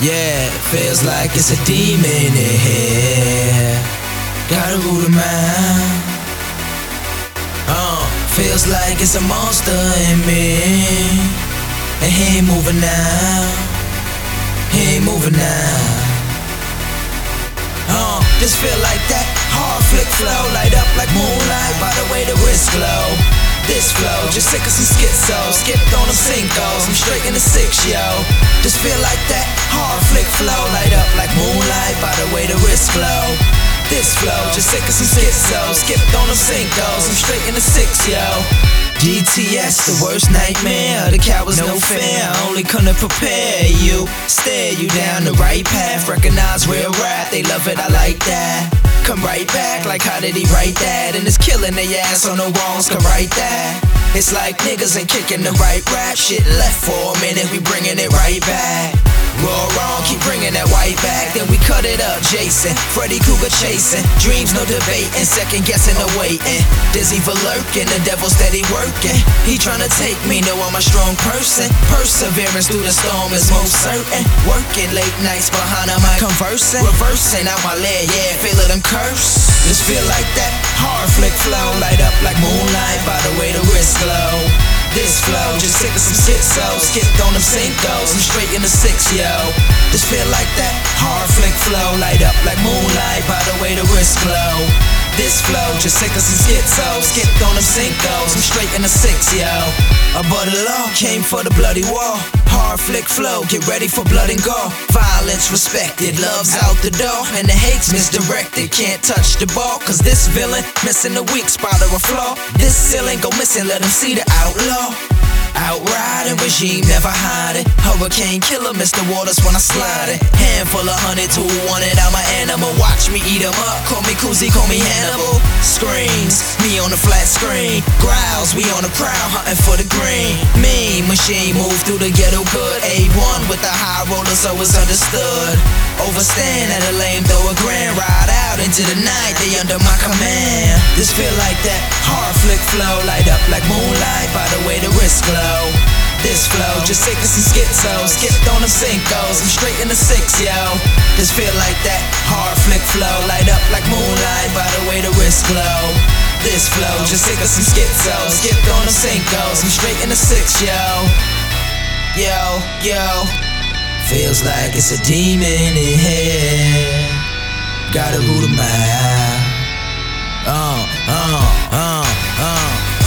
Yeah, feels like it's a demon in here. Gotta root him out. Uh, feels like it's a monster in me. And he ain't moving now. He ain't moving now. Uh, just feel like that hard flick flow, light up like moonlight by the way the wrist glow. This flow, just sick of some schizo, skipped on them cincos, I'm straight in the six, yo. Just feel like that hard flick flow, light up like moonlight by the way the wrist flow. This flow, just sick of some schizo, skipped on them cincos, I'm straight in the six, yo. DTS, the worst nightmare. The cowards no fair. Only come to prepare you, stare you down the right path. Recognize real rap, they love it. I like that. Come right back, like how did he write that? And it's killing their ass on the walls. Come right that. It's like niggas ain't kicking the right rap. Shit left for a minute, we bringing it right back. Raw wrong, it up, Jason. Freddy Krueger chasing. Dreams, no debating. Second guessing, no waiting. Dizzy for lurking, the devil steady working. He tryna take me, know I'm a strong person. Perseverance through the storm is most certain. Working late nights behind a mic, conversing. Reversing out my leg, yeah, feel it, I'm cursed. Just feel like that hard flick flow. Light up like moonlight 6-0, skipped on them Cinco's, I'm straight in the 6, yo. This feel like that. Hard flick flow, light up like moonlight by the way the wrist glow. This flow, just sick of some schizo Skipped on them cincos, I'm straight in the six, yo Above the law, came for the bloody war Hard flick flow, get ready for blood and gore Violence respected, love's out the door And the hate's misdirected, can't touch the ball Cause this villain, missing a weak spot or a flaw This ceiling go missing, let him see the outlaw Outriding regime, never hiding. Hurricane killer, Mr. Waters when I slide it. Handful of hundred to one it, an animal. Watch me eat 'em up. Call me Koozie, call me Hannibal. Screams, me on the flat screen. Growls, we on the prowl, hunting for the green. Mean machine move through the ghetto good. A1 with the high roller, so it's understood. Overstand at a lame, throw a grand ride out into the night. They under my command. This feel like that hard flick flow, light up like moonlight by the way the wrist glow. This flow, just sick of some schizo, skipped on them cincos, I'm straight in the six, yo. This feel like that hard flick flow, light up like moonlight by the way the wrist glow. This flow, just sick of some schizo, skipped on them cincos, I'm straight in the six, yo. Yo, yo. Feels like it's a demon in here. Gotta root him out. Uh, uh, uh, uh.